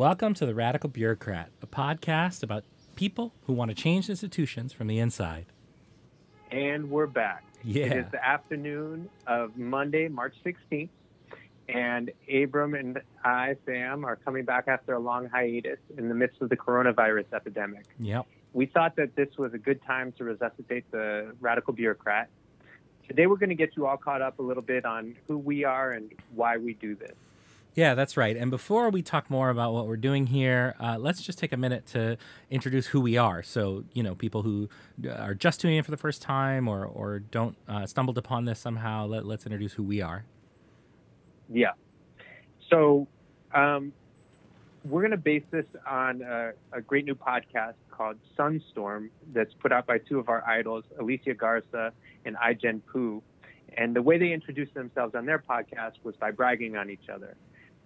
Welcome to The Radical Bureaucrat, a podcast about people who want to change institutions from the inside. And we're back. Yeah. It is the afternoon of Monday, March 16th. And Abram and I, Sam, are coming back after a long hiatus in the midst of the coronavirus epidemic. Yep. We thought that this was a good time to resuscitate the radical bureaucrat. Today, we're going to get you all caught up a little bit on who we are and why we do this. Yeah, that's right. And before we talk more about what we're doing here, uh, let's just take a minute to introduce who we are. So, you know, people who are just tuning in for the first time or, or don't uh, stumbled upon this somehow, let, let's introduce who we are. Yeah. So, um, we're going to base this on a, a, great new podcast called Sunstorm that's put out by two of our idols, Alicia Garza and Ai-jen Poo. And the way they introduced themselves on their podcast was by bragging on each other.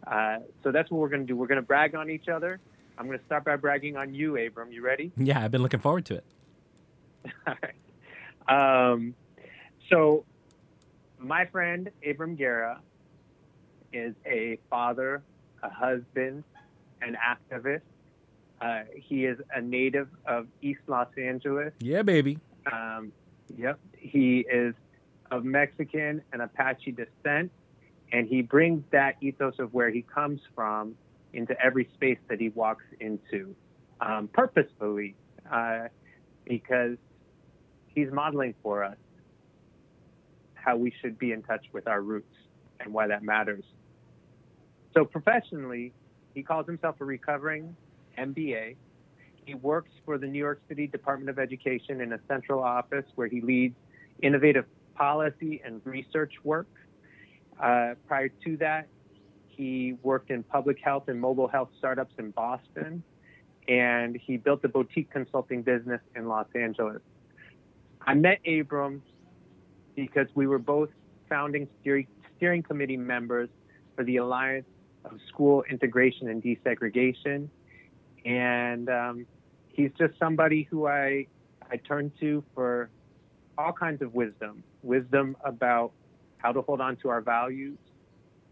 Uh, so that's what we're going to do. We're going to brag on each other. I'm going to start by bragging on you, Abram. You ready? Yeah, I've been looking forward to it. All right. Um, so, my friend Abram Guerra is a father, a husband, an activist. Uh, he is a native of East Los Angeles. Yeah, baby. Um, yep. He is of Mexican and Apache descent and he brings that ethos of where he comes from into every space that he walks into um, purposefully uh, because he's modeling for us how we should be in touch with our roots and why that matters. So professionally, he calls himself a recovering MBA. He works for the New York City Department of Education in a central office where he leads innovative policy and research work uh, prior to that, he worked in public health and mobile health startups in Boston, and he built a boutique consulting business in Los Angeles. I met Abram because we were both founding steering, steering committee members for the Alliance of School Integration and Desegregation, and um, he's just somebody who I I turn to for all kinds of wisdom, wisdom about how to hold on to our values,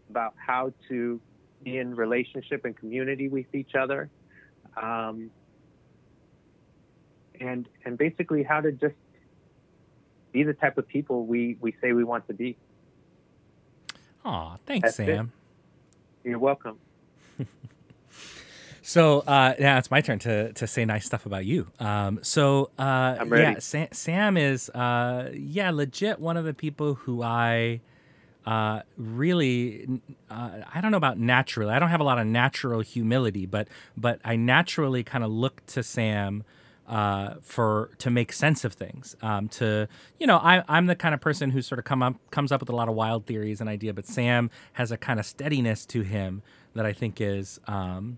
about how to be in relationship and community with each other, um, and and basically how to just be the type of people we we say we want to be. Aw, thanks, That's Sam. It. You're welcome. So uh, yeah, it's my turn to to say nice stuff about you. Um, so uh, yeah, Sam, Sam is uh, yeah legit one of the people who I uh, really uh, I don't know about naturally. I don't have a lot of natural humility, but but I naturally kind of look to Sam uh, for to make sense of things. Um, to you know, I, I'm the kind of person who sort of come up comes up with a lot of wild theories and idea, but Sam has a kind of steadiness to him that I think is. Um,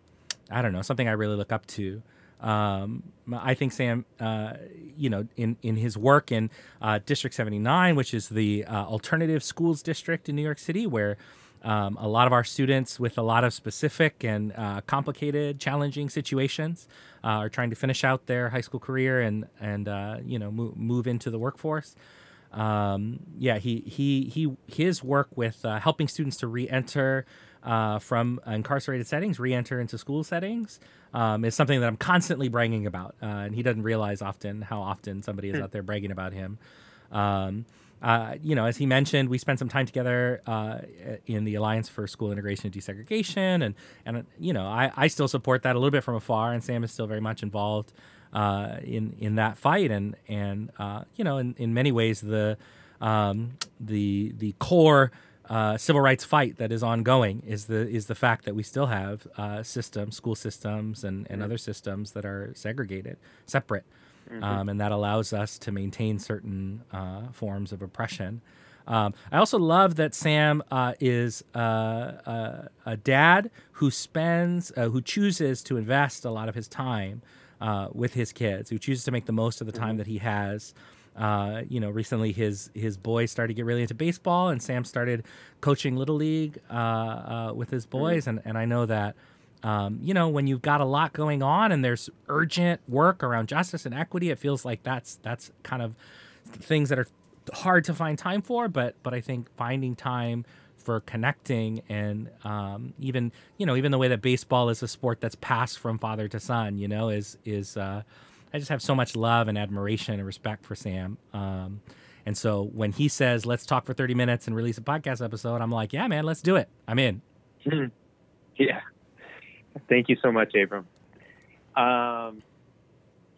I don't know, something I really look up to. Um, I think Sam, uh, you know, in, in his work in uh, District 79, which is the uh, alternative schools district in New York City, where um, a lot of our students with a lot of specific and uh, complicated, challenging situations uh, are trying to finish out their high school career and and uh, you know move, move into the workforce. Um, yeah, he he he his work with helping students to re-enter uh, from incarcerated settings re-enter into school settings um, is something that I'm constantly bragging about, uh, and he doesn't realize often how often somebody is out there bragging about him. Um, uh, you know, as he mentioned, we spent some time together uh, in the Alliance for School Integration and Desegregation, and and you know, I, I still support that a little bit from afar, and Sam is still very much involved uh, in in that fight, and and uh, you know, in, in many ways, the um, the the core uh, civil rights fight that is ongoing is the is the fact that we still have uh, systems, school systems, and, and mm-hmm. other systems that are segregated, separate, mm-hmm. um, and that allows us to maintain certain uh, forms of oppression. Um, I also love that Sam uh, is uh, a, a, dad who spends, uh, who chooses to invest a lot of his time with his kids, who chooses to make the most of the time mm-hmm. that he has. Uh, you know, recently his his boys started to get really into baseball, and Sam started coaching little league uh, uh, with his boys, and and I know that. Um, you know, when you've got a lot going on and there's urgent work around justice and equity, it feels like that's that's kind of things that are hard to find time for. But but I think finding time for connecting and um, even you know even the way that baseball is a sport that's passed from father to son you know is is uh, I just have so much love and admiration and respect for Sam. Um, and so when he says, let's talk for 30 minutes and release a podcast episode, I'm like, yeah, man, let's do it. I'm in. yeah. Thank you so much, Abram. Um,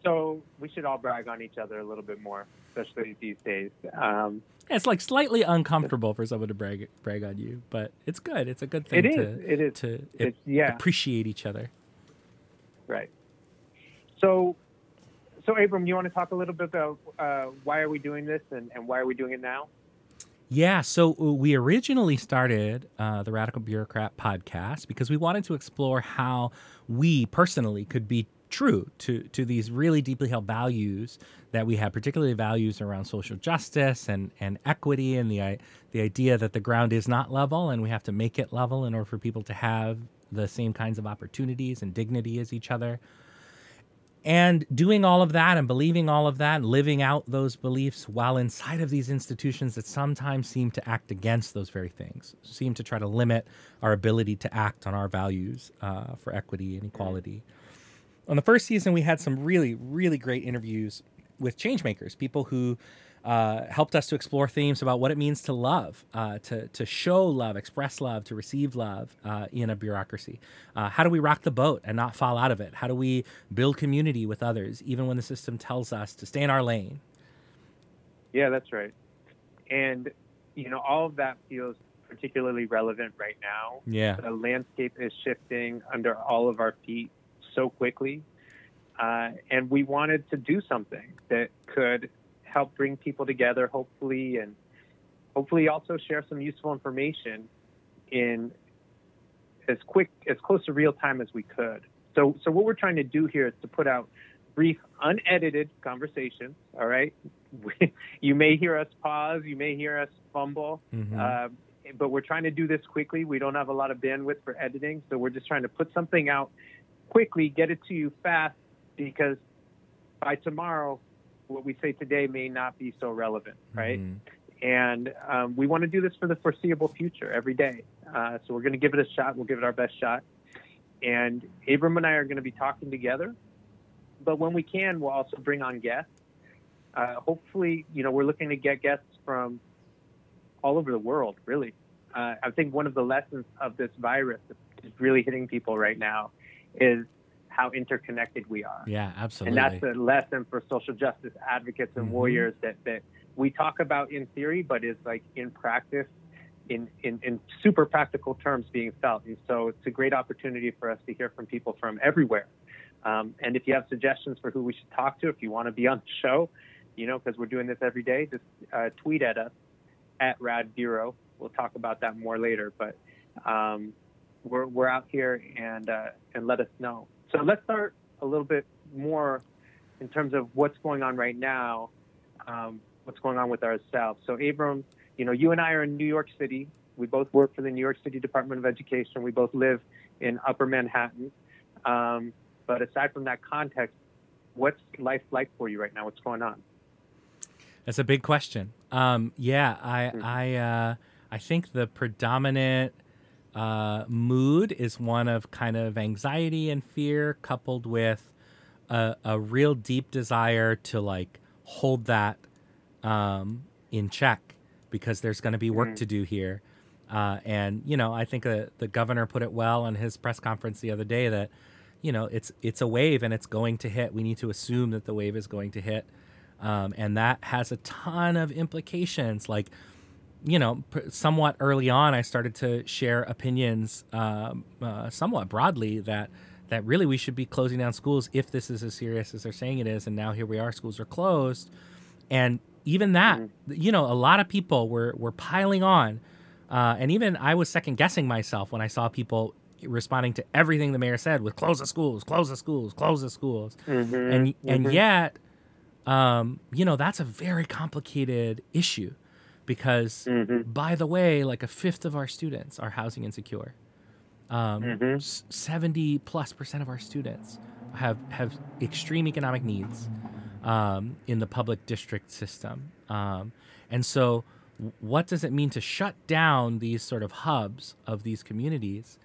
so we should all brag on each other a little bit more, especially these days. Um, it's like slightly uncomfortable for someone to brag brag on you, but it's good. It's a good thing it to is. It is. to it's, yeah. appreciate each other. Right. So so, Abram, you want to talk a little bit about uh, why are we doing this and, and why are we doing it now? Yeah, so uh, we originally started uh, the Radical Bureaucrat podcast because we wanted to explore how we personally could be true to to these really deeply held values that we have, particularly values around social justice and and equity, and the the idea that the ground is not level and we have to make it level in order for people to have the same kinds of opportunities and dignity as each other. And doing all of that and believing all of that, living out those beliefs while inside of these institutions that sometimes seem to act against those very things, seem to try to limit our ability to act on our values uh, for equity and equality. On the first season, we had some really, really great interviews with changemakers, people who uh, helped us to explore themes about what it means to love, uh, to, to show love, express love, to receive love uh, in a bureaucracy. Uh, how do we rock the boat and not fall out of it? How do we build community with others, even when the system tells us to stay in our lane? Yeah, that's right. And, you know, all of that feels particularly relevant right now. Yeah. The landscape is shifting under all of our feet so quickly. Uh, and we wanted to do something that could help bring people together, hopefully, and hopefully also share some useful information in as quick, as close to real time as we could. So, so what we're trying to do here is to put out brief, unedited conversations. All right, you may hear us pause, you may hear us fumble, mm-hmm. uh, but we're trying to do this quickly. We don't have a lot of bandwidth for editing, so we're just trying to put something out quickly, get it to you fast, because by tomorrow what we say today may not be so relevant, right? Mm-hmm. And um, we want to do this for the foreseeable future every day. Uh, so we're going to give it a shot. We'll give it our best shot. And Abram and I are going to be talking together. But when we can, we'll also bring on guests. Uh, hopefully, you know, we're looking to get guests from all over the world, really. Uh, I think one of the lessons of this virus is really hitting people right now is how interconnected we are. Yeah, absolutely. And that's a lesson for social justice advocates and mm-hmm. warriors that, that we talk about in theory, but is like in practice, in, in, in super practical terms being felt. And so it's a great opportunity for us to hear from people from everywhere. Um, and if you have suggestions for who we should talk to, if you want to be on the show, you know, because we're doing this every day, just uh, tweet at us at Rad Bureau. We'll talk about that more later, but um, we're, we're out here and, uh, and let us know. So let's start a little bit more in terms of what's going on right now, um, what's going on with ourselves. So, Abram, you know, you and I are in New York City. We both work for the New York City Department of Education. We both live in Upper Manhattan. Um, but aside from that context, what's life like for you right now? What's going on? That's a big question. Um, yeah, I, mm-hmm. I, uh, I think the predominant uh, mood is one of kind of anxiety and fear coupled with a, a real deep desire to like hold that um, in check because there's going to be work mm. to do here. Uh, and you know, I think uh, the governor put it well in his press conference the other day that you know it's it's a wave and it's going to hit. We need to assume that the wave is going to hit, um, and that has a ton of implications. Like you know, somewhat early on, I started to share opinions um, uh, somewhat broadly that that really we should be closing down schools if this is as serious as they're saying it is. And now here we are, schools are closed, and even that, mm-hmm. you know, a lot of people were were piling on, uh, and even I was second guessing myself when I saw people responding to everything the mayor said with close the schools, close the schools, close the schools, mm-hmm. and mm-hmm. and yet, um, you know, that's a very complicated issue because mm-hmm. by the way like a fifth of our students are housing insecure um, mm-hmm. 70 plus percent of our students have have extreme economic needs um, in the public district system um, and so what does it mean to shut down these sort of hubs of these communities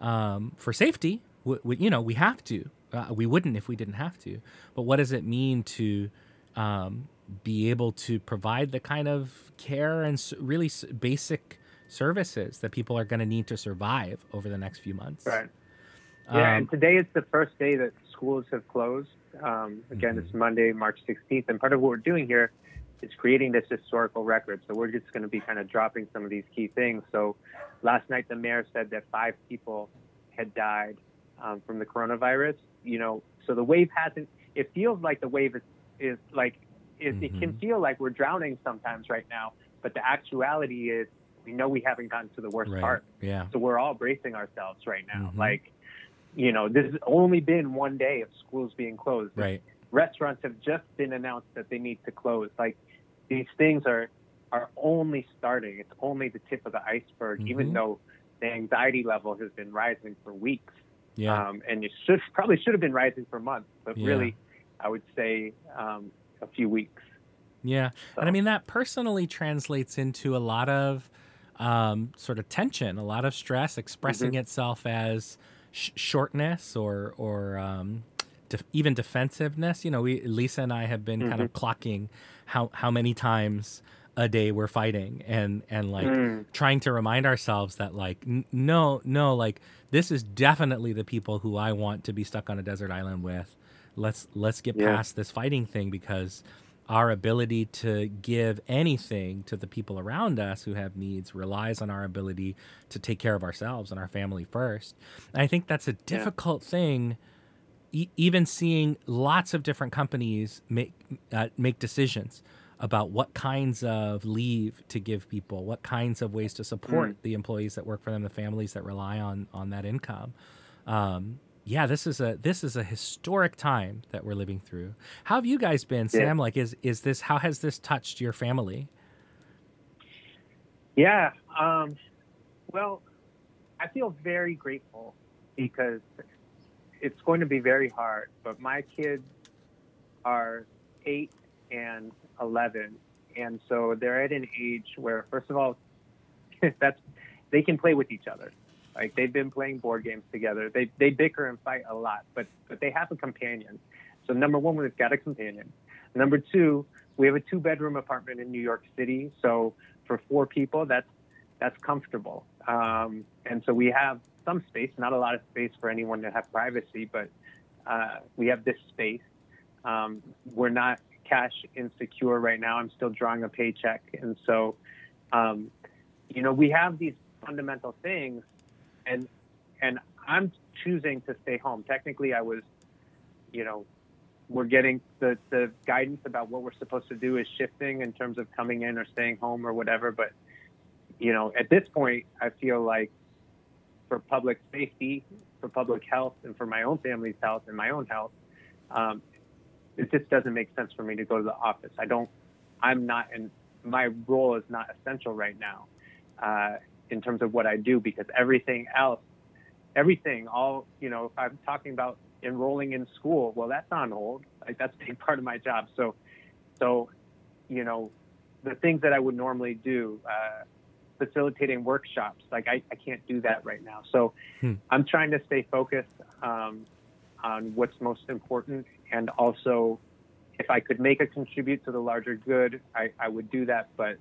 um, for safety? W- w- you know, we have to. Uh, we wouldn't if we didn't have to. But what does it mean to um, be able to provide the kind of care and really basic services that people are going to need to survive over the next few months? Right. Yeah, Um, and today is the first day that schools have closed. Um, again, Mhm. it's Monday, March 16th, and part of what we're doing here is creating this historical record. So we're just going to be kind of dropping some of these key things. So last night, the mayor said that five people had died um, from the coronavirus. You know, so the wave hasn't. It feels like the wave is is like it, it can Mhm. feel like we're drowning sometimes right now, but the actuality is we know we haven't gotten to the worst right. part. Yeah. So we're all bracing ourselves right now. Mhm. Like, you know, this has only been one day of schools being closed. Right. Restaurants have just been announced that they need to close. Like, these things are are only starting. It's only the tip of the iceberg, Mhm. even though the anxiety level has been rising for weeks. Yeah. Um, and it should probably should have been rising for months, but Yeah. really, I would say um, a few weeks. Yeah. So, And I mean, that personally translates into a lot of um, sort of tension, a lot of stress expressing itself as sh- shortness or, or um, def- even defensiveness. You know, we, Lisa and I have been kind of clocking how, how many times a day we're fighting and, and like Mm. trying to remind ourselves that like, n- no, no, like this is definitely the people who I want to be stuck on a desert island with. Let's, let's get Yeah. past this fighting thing because our ability to give anything to the people around us who have needs relies on our ability to take care of ourselves and our family first. And I think that's a difficult thing. E- even seeing lots of different companies make uh, make decisions about what kinds of leave to give people, what kinds of ways to support the employees that work for them, the families that rely on on that income. Um, yeah, this is a this is a historic time that we're living through. How have you guys been, Yeah. Sam? Like, is is this how has this touched your family? Yeah. Um, well, I feel very grateful because it's going to be very hard, but my kids are eight and 11. And so they're at an age where, first of all, that's they can play with each other. Like they've been playing board games together. They they bicker and fight a lot, but but they have a companion. So number one, we've got a companion. Number two, we have a two bedroom apartment in New York City. So for four people, that's that's comfortable. Um, and so we have some space, not a lot of space for anyone to have privacy, but uh, we have this space. Um, we're not cash insecure right now. I'm still drawing a paycheck, and so um, you know we have these fundamental things, and and I'm choosing to stay home. Technically, I was, you know, we're getting the the guidance about what we're supposed to do is shifting in terms of coming in or staying home or whatever, but you know, at this point, I feel like for public safety, for public health, and for my own family's health and my own health, um, it just doesn't make sense for me to go to the office. I don't, I'm not, in, my role is not essential right now uh, in terms of what I do because everything else, everything, all, you know, if I'm talking about enrolling in school, well, that's on hold. Like that's a big part of my job. So, so, you know, the things that I would normally do, uh, facilitating workshops. Like I, I can't do that right now. So Hmm. I'm trying to stay focused um, on what's most important. And also, if I could make a contribute to the larger good, I, I would do that. But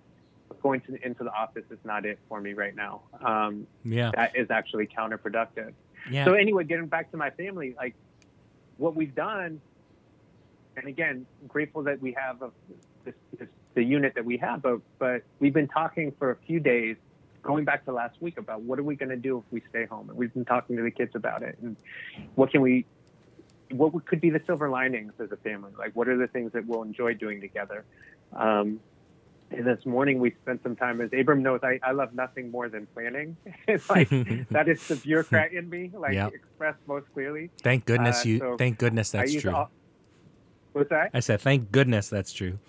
going to, into the office is not it for me right now. Um, Yeah. that is actually counterproductive. Yeah. So anyway, getting back to my family, like what we've done, and again, grateful that we have a, this, this, the unit that we have, but but we've been talking for a few days, going back to last week about what are we going to do if we stay home, and we've been talking to the kids about it, and what can we, what could be the silver linings as a family, like what are the things that we'll enjoy doing together. Um, this morning we spent some time, as Abram knows, I, I love nothing more than planning. it's like that is the bureaucrat in me, like Yep. expressed most clearly. thank goodness uh, you. so thank goodness that's true. all- what's that? I said, thank goodness that's true.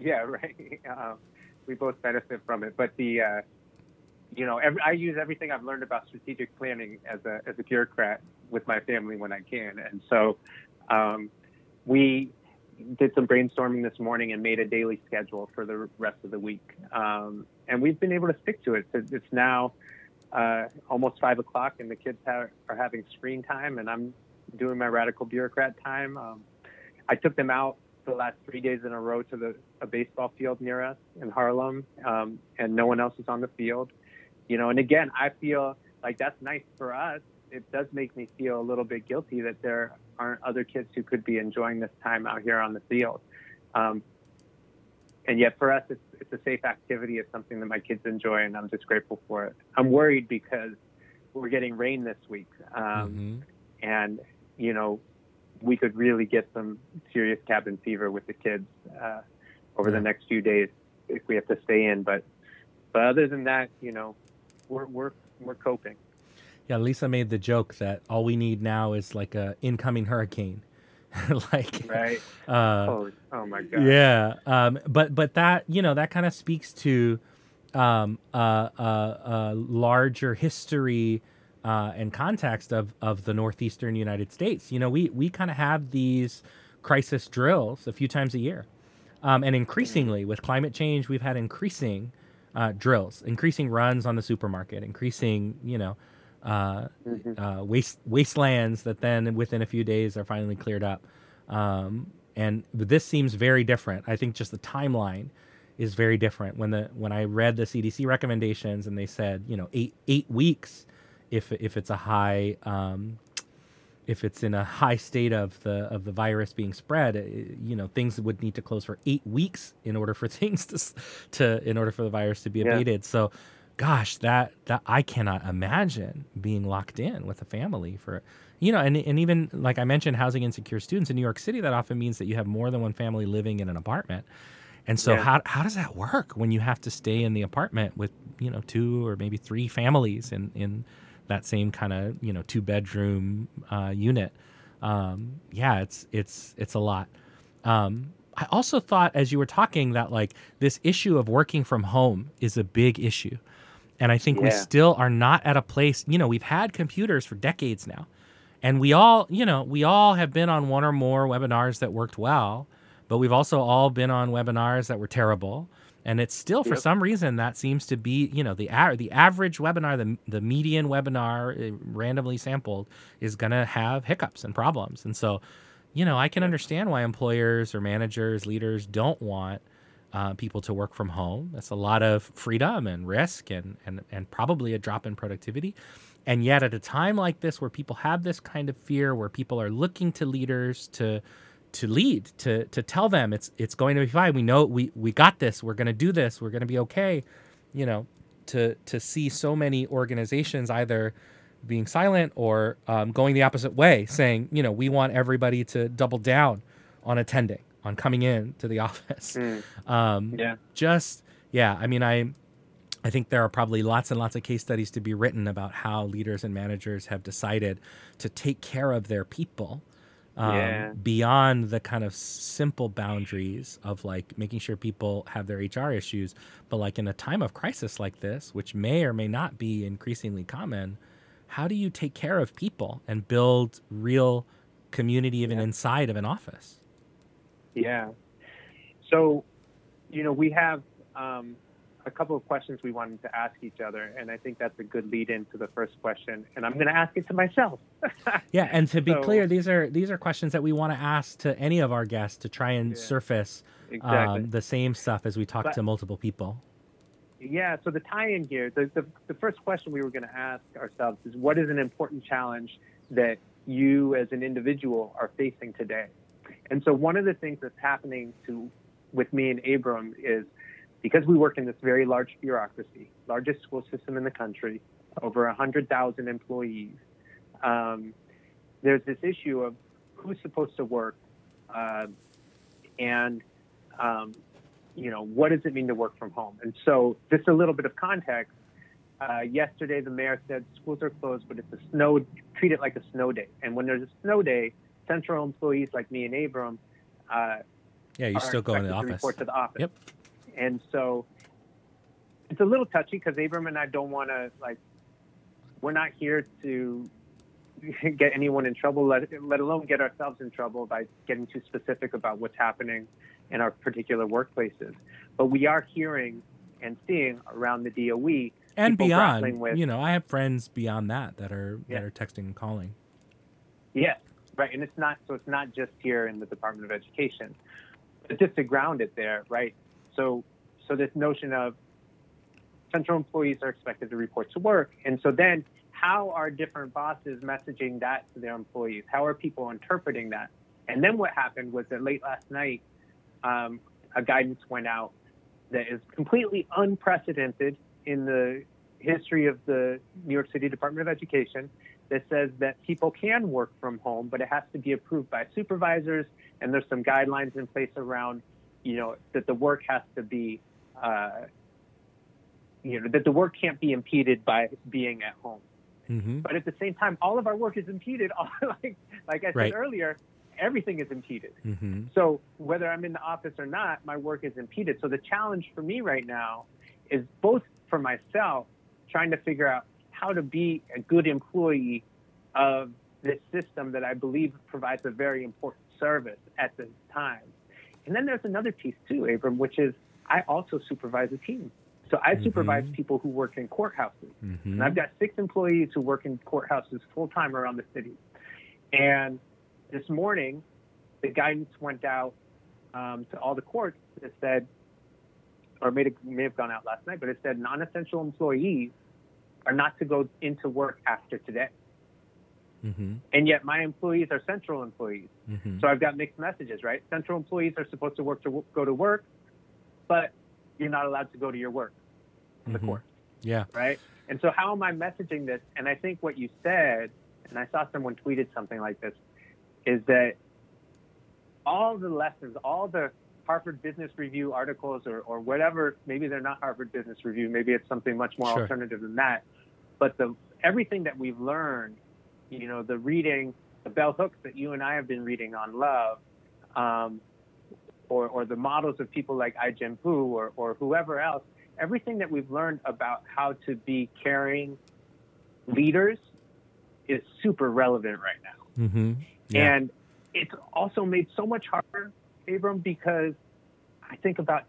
Yeah, right. Um, we both benefit from it, but the uh, you know, every, I use everything I've learned about strategic planning as a as a bureaucrat with my family when I can, and so um, we, did some brainstorming this morning and made a daily schedule for the rest of the week. Um, and we've been able to stick to it. It's now uh, almost five o'clock, and the kids have, are having screen time, and I'm doing my radical bureaucrat time. Um, I took them out the last three days in a row to the a baseball field near us in Harlem, um, and no one else is on the field. You know, and again, I feel like that's nice for us. It does make me feel a little bit guilty that there aren't other kids who could be enjoying this time out here on the field. Um, and yet, for us, it's it's a safe activity. It's something that my kids enjoy, and I'm just grateful for it. I'm worried because we're getting rain this week, um, mm-hmm. and you know, we could really get some serious cabin fever with the kids uh, over yeah. the next few days if we have to stay in. But but other than that, you know, we're we're we're coping. Yeah, Lisa made the joke that all we need now is like a incoming hurricane. like right. Uh, oh, oh my god. Yeah. Um, but but that you know that kind of speaks to um, uh, uh, uh, larger history uh, and context of of the northeastern United States. You know, we we kind of have these crisis drills a few times a year, um, and increasingly with climate change, we've had increasing uh, drills, increasing runs on the supermarket, increasing you know. Uh, mm-hmm. uh, waste wastelands that then within a few days are finally cleared up, um, and this seems very different. I think just the timeline is very different. When the when I read the CDC recommendations and they said you know eight eight weeks if if it's a high um, if it's in a high state of the of the virus being spread, it, uh, you know things would need to close for eight weeks in order for things to to in order for the virus to be abated. Yeah. So, gosh, that that I cannot imagine being locked in with a family for you know, and and even like I mentioned, housing insecure students in New York City, that often means that you have more than one family living in an apartment. And so yeah. how how does that work when you have to stay in the apartment with, you know, two or maybe three families in in that same kind of you know two bedroom uh, unit. Um, yeah, it's it's it's a lot. Um, I also thought as you were talking that like this issue of working from home is a big issue. And I think yeah. we still are not at a place, you know, we've had computers for decades now. And we all, you know, we all have been on one or more webinars that worked well, but we've also all been on webinars that were terrible and it's still for yep. some reason that seems to be you know the a- the average webinar the the median webinar uh, randomly sampled is going to have hiccups and problems and so you know i can understand why employers or managers leaders don't want uh, people to work from home. That's a lot of freedom and risk and and and probably a drop in productivity. And yet at a time like this where people have this kind of fear where people are looking to leaders to to lead to to tell them it's it's going to be fine. We know we we got this. We're going to do this. We're going to be okay you know to to see so many organizations either being silent or um, going the opposite way saying you know we want everybody to double down on attending on coming in to the office mm. um, yeah just yeah i mean i I think there are probably lots and lots of case studies to be written about how leaders and managers have decided to take care of their people um, yeah. beyond the kind of simple boundaries of like making sure people have their HR issues. But like in a time of crisis like this, which may or may not be increasingly common, how do you take care of people and build real community even yeah. inside of an office? Yeah. So, you know, we have um, a couple of questions we wanted to ask each other, and I think that's a good lead into the first question. And I'm going to ask it to myself. yeah, and to be so, clear, these are these are questions that we want to ask to any of our guests to try and yeah, surface exactly. um, the same stuff as we talk but, to multiple people. Yeah, so the tie-in here, the, the, the first question we were going to ask ourselves is, what is an important challenge that you as an individual are facing today? And so one of the things that's happening to with me and Abram is because we work in this very large bureaucracy, largest school system in the country, over 100,000 employees, um, there's this issue of who's supposed to work uh, and, um, you know, what does it mean to work from home? And so, just a little bit of context. Uh, yesterday, the mayor said schools are closed, but it's a snow, treat it like a snow day. And when there's a snow day, central employees like me and Abram, uh, yeah, you're still go in the office. Report to the office. Yep. And so it's a little touchy because Abram and I don't want to like we're not here to get anyone in trouble, let, let alone get ourselves in trouble by getting too specific about what's happening in our particular workplaces. But we are hearing and seeing around the DOE and beyond. with- You know, I have friends beyond that that are Yeah. that are texting and calling. Yes, right. And it's not so it's not just here in the Department of Education, but just to ground it there, right? So so this notion of central employees are expected to report to work, and so then how are different bosses messaging that to their employees? How are people interpreting that? And then what happened was that late last night, um, a guidance went out that is completely unprecedented in the history of the New York City Department of Education that says that people can work from home, but it has to be approved by supervisors, and there's some guidelines in place around, you know, that the work has to be, uh, you know, that the work can't be impeded by being at home. Mm-hmm. But at the same time, all of our work is impeded. like, like I said Right. earlier, everything is impeded. Mm-hmm. So whether I'm in the office or not, my work is impeded. So the challenge for me right now is both for myself, trying to figure out how to be a good employee of this system that I believe provides a very important service at this time. And then there's another piece too, Abram, which is I also supervise a team. So I Mhm. supervise people who work in courthouses. Mm-hmm. And I've got six employees who work in courthouses full time around the city. And this morning, the guidance went out um, to all the courts that said, or may have, may have gone out last night, but it said non-essential employees are not to go into work after today. Mm-hmm. And yet, my employees are central employees. Mm-hmm. So I've got mixed messages, right? Central employees are supposed to work to go to work, but you're not allowed to go to your work in the Mhm. court. Yeah. right? And so, how am I messaging this? And I think what you said, and I saw someone tweeted something like this, is that all the lessons, all the Harvard Business Review articles, or, or whatever, maybe they're not Harvard Business Review, maybe it's something much more Sure. alternative than that. But the everything that we've learned, you know, the reading, the bell hooks that you and I have been reading on love, um, or, or the models of people like Ai-jen Poo or, or whoever else, everything that we've learned about how to be caring leaders is super relevant right now. Mm-hmm. Yeah. And it's also made so much harder, Abram, because I think about,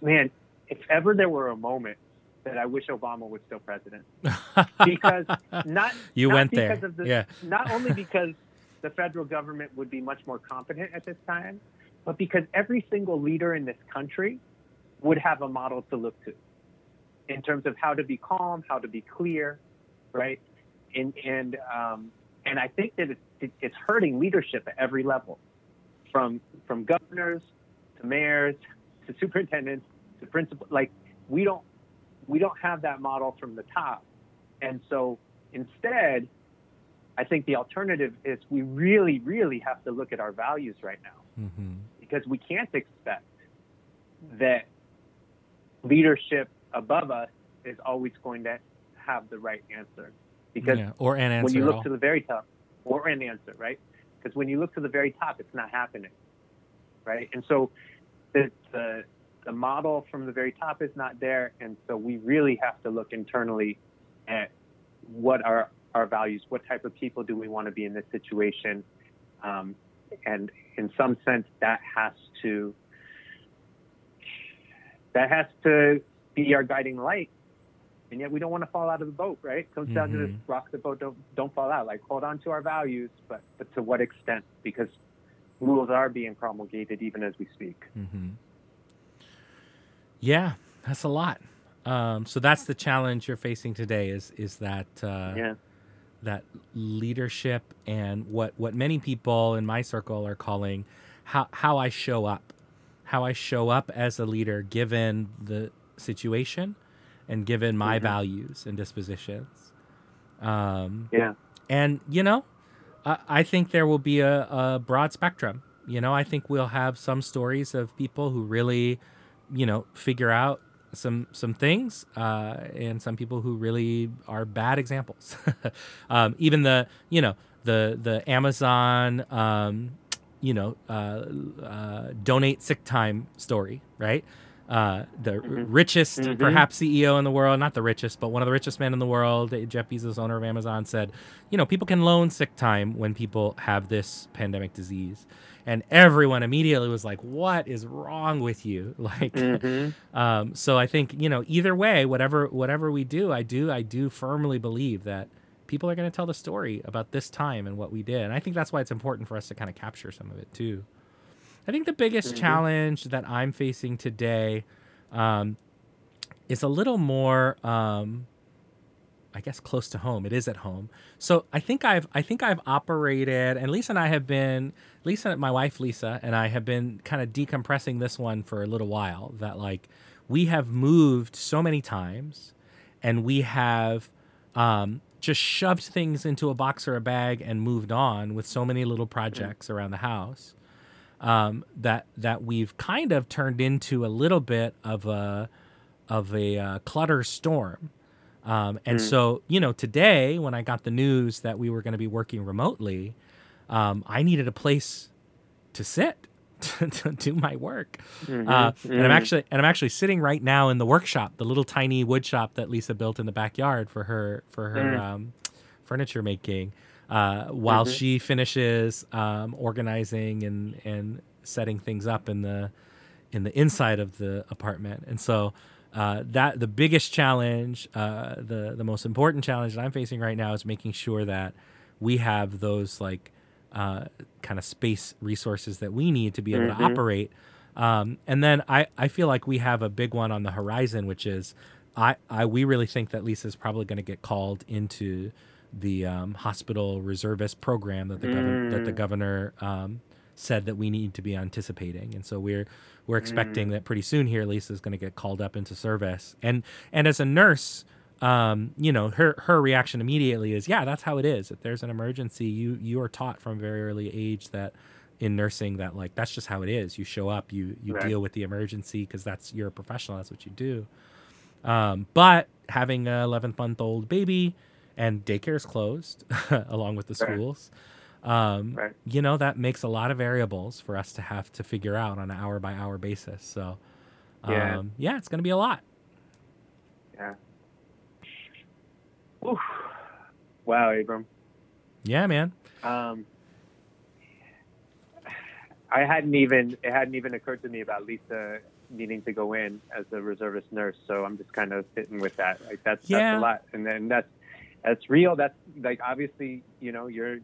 man, if ever there were a moment that I wish Obama was still president, because not you not went because there. Of the, yeah. Not only because the federal government would be much more competent at this time, but because every single leader in this country would have a model to look to in terms of how to be calm, how to be clear, right? And and um, and I think that it's it's hurting leadership at every level, from from governors to mayors to superintendents to principal. Like we don't we don't have that model from the top, and so instead, I think the alternative is we really really have to look at our values right now Mm-hmm. because we can't expect that leadership above us is always going to have the right answer. Because yeah. Or an answer when you look to the very top, or an answer, right? Because when you look to the very top, it's not happening, right? And so the, the the model from the very top is not there, and so we really have to look internally at what are our values, what type of people do we want to be in this situation, um, and in some sense, that has to that has to be our guiding light. And yet we don't want to fall out of the boat, right? It comes down to this Mhm. rock the boat, don't don't fall out. Like hold on to our values, but but to what extent? Because rules are being promulgated even as we speak. Mm-hmm. Yeah, that's a lot. Um, so that's the challenge you're facing today. Is is that uh, Yeah. that leadership and what what many people in my circle are calling how how I show up, how I show up as a leader given the situation and given my Mhm. values and dispositions. Um, Yeah. and you know, I, I think there will be a, a broad spectrum. You know, I think we'll have some stories of people who really, you know, figure out some some things, uh, and some people who really are bad examples. um, even the you know the the Amazon um, you know uh, uh, donate sick time story, right? Uh, the Mhm. richest, Mhm. perhaps CEO in the world, not the richest, but one of the richest men in the world, Jeff Bezos, owner of Amazon, said, you know, people can loan sick time when people have this pandemic disease. And everyone immediately was like, what is wrong with you? Like, Mhm. um, so I think, you know, either way, whatever, whatever we do, I do, I do firmly believe that people are going to tell the story about this time and what we did. And I think that's why it's important for us to kind of capture some of it too. I think the biggest Mhm. challenge that I'm facing today um, is a little more, um, I guess, close to home. It is at home. So I think I've I think I've operated, and Lisa and I have been Lisa, my wife Lisa, and I have been kind of decompressing this one for a little while. That like we have moved so many times, and we have um, just shoved things into a box or a bag and moved on with so many little projects around the house um, that that we've kind of turned into a little bit of a of a uh, clutter storm. Um, and Mm. so, you know, today when I got the news that we were going to be working remotely, um, I needed a place to sit to, to do my work. Mhm. Uh, and I'm Mhm. actually and I'm actually sitting right now in the workshop, the little tiny wood shop that Lisa built in the backyard for her for her Mm. um, furniture making. Uh, while Mhm. she finishes um, organizing and and setting things up in the in the inside of the apartment, and so uh, that the biggest challenge, uh, the the most important challenge that I'm facing right now is making sure that we have those like uh, kind of space resources that we need to be able to Mhm. operate. Um, and then I, I feel like we have a big one on the horizon, which is I, I we really think that Lisa's probably going to get called into the um, hospital reservist program that the governor that the Mm. governor um, said that we need to be anticipating, and so we're we're expecting Mm. that pretty soon here Lisa's going to get called up into service, and and as a nurse, um, you know her her reaction immediately is yeah that's how it is. If there's an emergency, you you are taught from a very early age that in nursing that like that's just how it is. You show up, you you Right. deal with the emergency because that's you're a professional. That's what you do. Um, but having a 11 month old baby and daycare is closed along with the Right. schools, um, Right. you know, that makes a lot of variables for us to have to figure out on an hour by hour basis. So, um, Yeah. yeah, it's going to be a lot. Yeah. Oof. Wow, Abram. Yeah, man. Um, I hadn't even it hadn't even occurred to me about Lisa needing to go in as a reservist nurse. So I'm just kind of sitting with that. Like that's Yeah. that's a lot, and then that's that's real. That's like obviously you know you're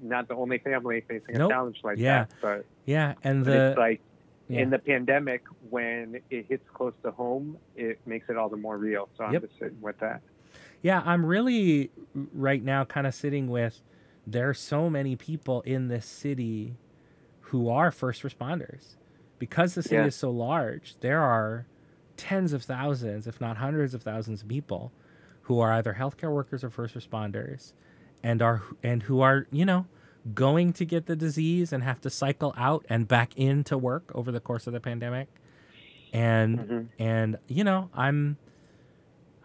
not the only family facing Nope. a challenge like Yeah. that, but, Yeah. And but the, it's like yeah. in the pandemic when it hits close to home, it makes it all the more real. So I'm Yep. just sitting with that. Yeah, I'm really right now kind of sitting with there are so many people in this city who are first responders. Because the city Yeah. is so large, there are tens of thousands, if not hundreds of thousands of people who are either healthcare workers or first responders and are and who are, you know, going to get the disease and have to cycle out and back into work over the course of the pandemic. And Mhm. and you know i'm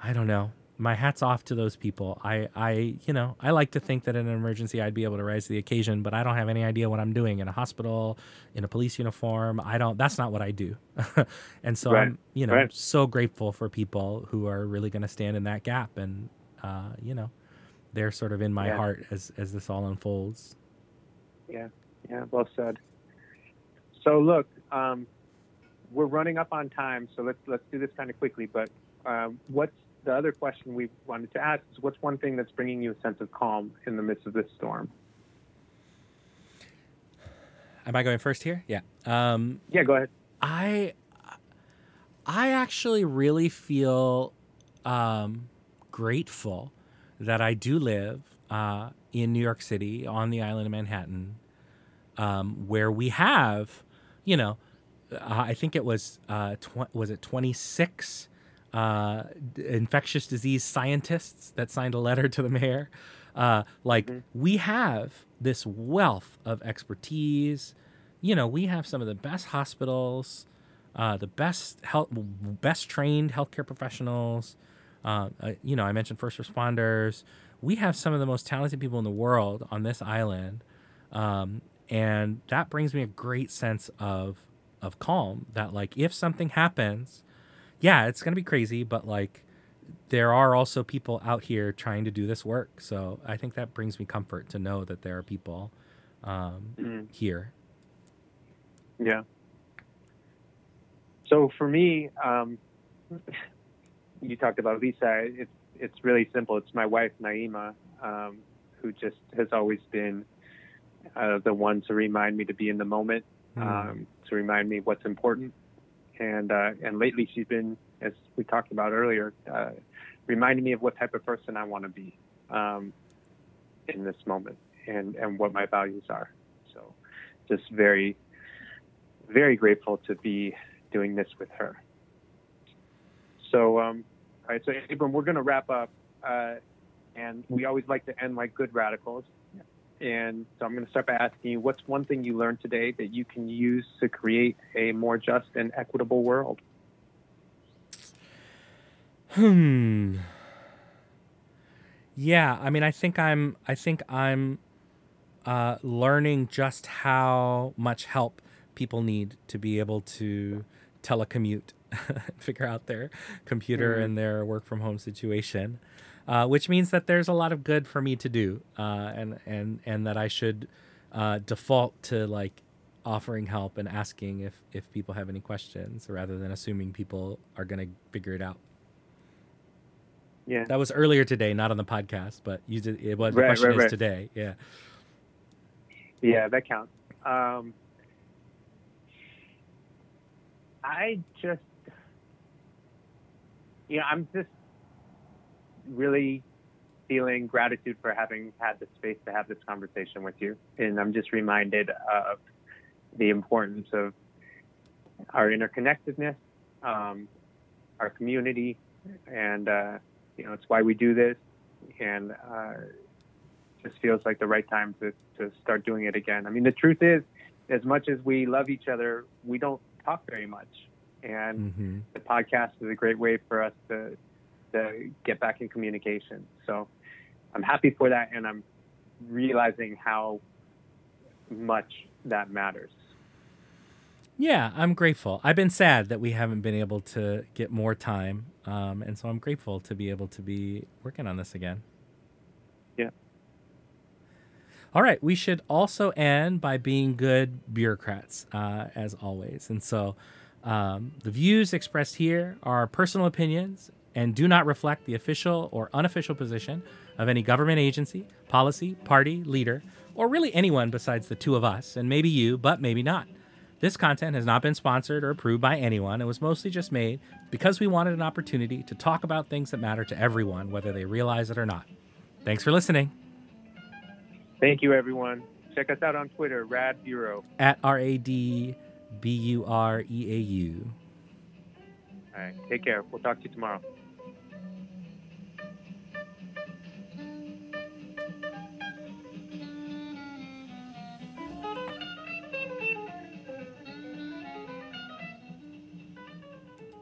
i don't know my hat's off to those people i i you know i like to think that in an emergency i'd be able to rise to the occasion but i don't have any idea what i'm doing in a hospital in a police uniform i don't that's not what i do and so Right. i'm you know Right. so grateful for people who are really going to stand in that gap and uh you know they're sort of in my Yeah. heart as as this all unfolds Yeah, yeah, well said. So look, um, we're running up on time, so let's let's do this kind of quickly. But um, what's the other question we wanted to ask? Is what's one thing that's bringing you a sense of calm in the midst of this storm? am i going first here yeah um Yeah, go ahead. I I actually really feel um, grateful that I do live uh, in New York City on the island of Manhattan, um, where we have, you know, uh, I think it was uh, tw- was it twenty six uh, infectious disease scientists that signed a letter to the mayor. Uh, like Mhm. we have this wealth of expertise. You know, we have some of the best hospitals, uh, the best health, best trained healthcare professionals. Uh, uh, you know, I mentioned first responders. We have some of the most talented people in the world on this island, um, and that brings me a great sense of of calm that like if something happens, yeah, it's gonna be crazy, but like there are also people out here trying to do this work. So I think that brings me comfort to know that there are people um, Mm. here. Yeah. So for me, um, you talked about Lisa. It's it's really simple. It's my wife Naima, um, who just has always been uh, the one to remind me to be in the moment, Mm. um, to remind me what's important. And uh, and lately, she's been, as we talked about earlier, uh, reminding me of what type of person I want to be um, in this moment, and and what my values are. So, just very very grateful to be doing this with her. So, um, all right, so Abram, we're going to wrap up, uh, and we always like to end like good radicals. And so I'm going to start by asking you, what's one thing you learned today that you can use to create a more just and equitable world? Hmm. Yeah, I mean, I think I'm. I think I'm uh, learning just how much help people need to be able to telecommute, figure out their computer Mhm. and their work from home situation, uh, which means that there's a lot of good for me to do, uh, and and and that I should uh, default to like offering help and asking if if people have any questions rather than assuming people are going to figure it out. Yeah. That was earlier today, not on the podcast, but you did. It was the question right, is right. today. Yeah. Yeah, that counts. Um, I just, you know, I'm just really feeling gratitude for having had the space to have this conversation with you. And I'm just reminded of the importance of our interconnectedness, um, our community, and, uh, you know, it's why we do this. And, uh, just feels like the right time to, to start doing it again. I mean, the truth is, as much as we love each other, we don't talk very much. And hmm the podcast is a great way for us to, to get back in communication. So I'm happy for that. And I'm realizing how much that matters. Yeah, I'm grateful. I've been sad that we haven't been able to get more time, um, and so I'm grateful to be able to be working on this again. Yeah. All right. We should also end by being good bureaucrats, uh, as always. And so, um, the views expressed here are personal opinions and do not reflect the official or unofficial position of any government agency, policy, party, leader, or really anyone besides the two of us, and maybe you, but maybe not. This content has not been sponsored or approved by anyone. It was mostly just made because we wanted an opportunity to talk about things that matter to everyone, whether they realize it or not. Thanks for listening. Thank you, everyone. Check us out on Twitter, Rad Bureau. At R A D B U R E A U. All right. Take care. We'll talk to you tomorrow.